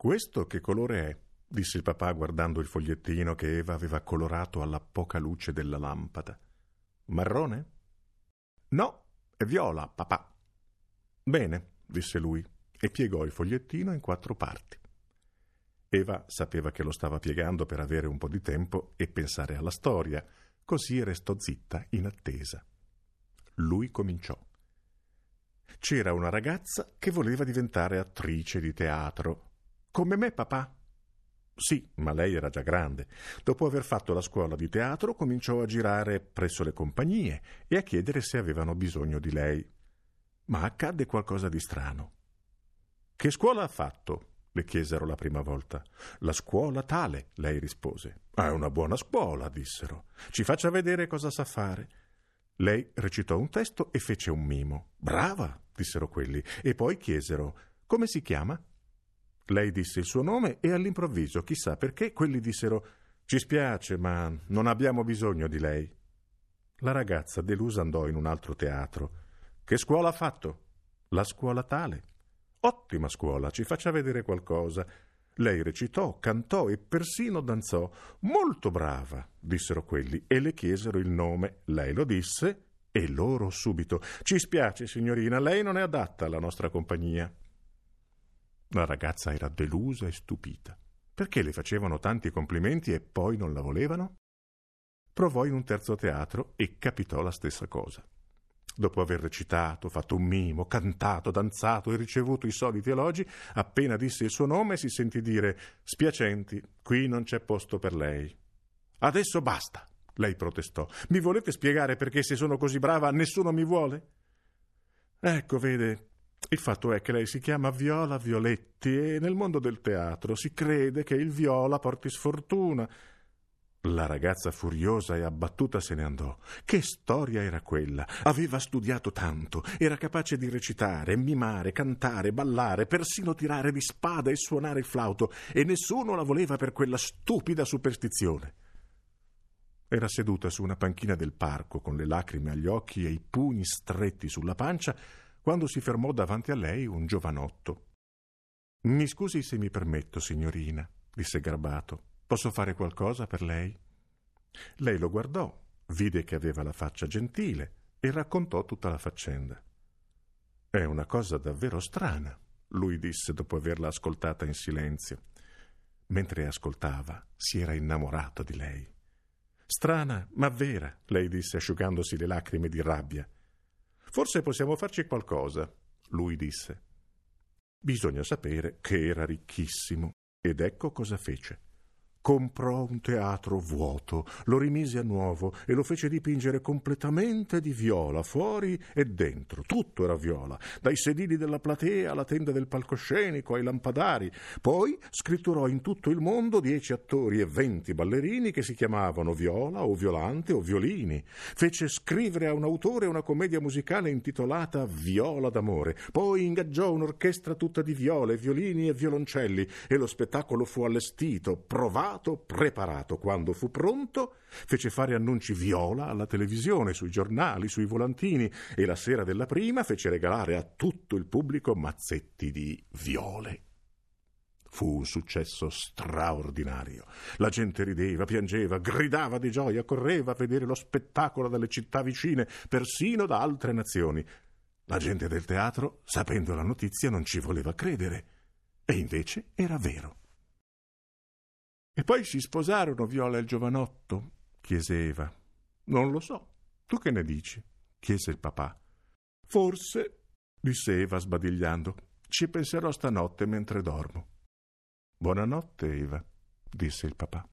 Questo che colore è? disse il papà guardando il fogliettino che Eva aveva colorato alla poca luce della lampada. Marrone? No, è viola, papà. Bene, disse lui e piegò il fogliettino in quattro parti. Eva sapeva che lo stava piegando per avere un po' di tempo e pensare alla storia, così restò zitta in attesa. Lui cominciò. C'era una ragazza che voleva diventare attrice di teatro. Come me, papà? Sì, ma lei era già grande. Dopo aver fatto la scuola di teatro, cominciò a girare presso le compagnie e a chiedere se avevano bisogno di lei. Ma accadde qualcosa di strano. Che scuola ha fatto? le chiesero la prima volta. La scuola tale, lei rispose. È una buona scuola, dissero. Ci faccia vedere cosa sa fare. Lei recitò un testo e fece un mimo. Brava, dissero quelli, e poi chiesero come si chiama? Lei disse il suo nome e all'improvviso, chissà perché, quelli dissero Ci spiace, ma non abbiamo bisogno di lei. La ragazza delusa andò in un altro teatro. Che scuola ha fatto? La scuola tale. Ottima scuola, ci faccia vedere qualcosa. Lei recitò, cantò e persino danzò. Molto brava, dissero quelli, e le chiesero il nome. Lei lo disse e loro subito. Ci spiace, signorina, lei non è adatta alla nostra compagnia. La ragazza era delusa e stupita. Perché le facevano tanti complimenti e poi non la volevano? Provò in un terzo teatro e capitò la stessa cosa. Dopo aver recitato, fatto un mimo, cantato, danzato e ricevuto i soliti elogi, appena disse il suo nome si sentì dire Spiacenti, qui non c'è posto per lei. Adesso basta, lei protestò. Mi volete spiegare perché se sono così brava nessuno mi vuole? Ecco, vede, il fatto è che lei si chiama Viola Violetti e nel mondo del teatro si crede che il viola porti sfortuna la ragazza furiosa e abbattuta se ne andò. Che storia era quella? Aveva studiato tanto, era capace di recitare, mimare, cantare, ballare, persino tirare di spada e suonare il flauto, e nessuno la voleva per quella stupida superstizione. Era seduta su una panchina del parco con le lacrime agli occhi e i pugni stretti sulla pancia quando si fermò davanti a lei un giovanotto. Mi scusi se mi permetto, signorina, disse garbato. Posso fare qualcosa per lei? Lei lo guardò, vide che aveva la faccia gentile e raccontò tutta la faccenda. È una cosa davvero strana, lui disse dopo averla ascoltata in silenzio. Mentre ascoltava, si era innamorato di lei. Strana, ma vera, lei disse asciugandosi le lacrime di rabbia. Forse possiamo farci qualcosa, lui disse. Bisogna sapere che era ricchissimo, ed ecco cosa fece. Comprò un teatro vuoto, lo rimise a nuovo e lo fece dipingere completamente di viola, fuori e dentro. Tutto era viola, dai sedili della platea alla tenda del palcoscenico ai lampadari. Poi scritturò in tutto il mondo dieci attori e venti ballerini che si chiamavano Viola o Violante o Violini. Fece scrivere a un autore una commedia musicale intitolata Viola d'amore. Poi ingaggiò un'orchestra tutta di viole, violini e violoncelli e lo spettacolo fu allestito, provato preparato, preparato. Quando fu pronto, fece fare annunci viola alla televisione, sui giornali, sui volantini e la sera della prima fece regalare a tutto il pubblico mazzetti di viole. Fu un successo straordinario. La gente rideva, piangeva, gridava di gioia, correva a vedere lo spettacolo dalle città vicine, persino da altre nazioni. La gente del teatro, sapendo la notizia, non ci voleva credere. E invece era vero. E poi si sposarono Viola e il giovanotto? chiese Eva. Non lo so. Tu che ne dici? chiese il papà. Forse, disse Eva sbadigliando, ci penserò stanotte mentre dormo. Buonanotte, Eva, disse il papà.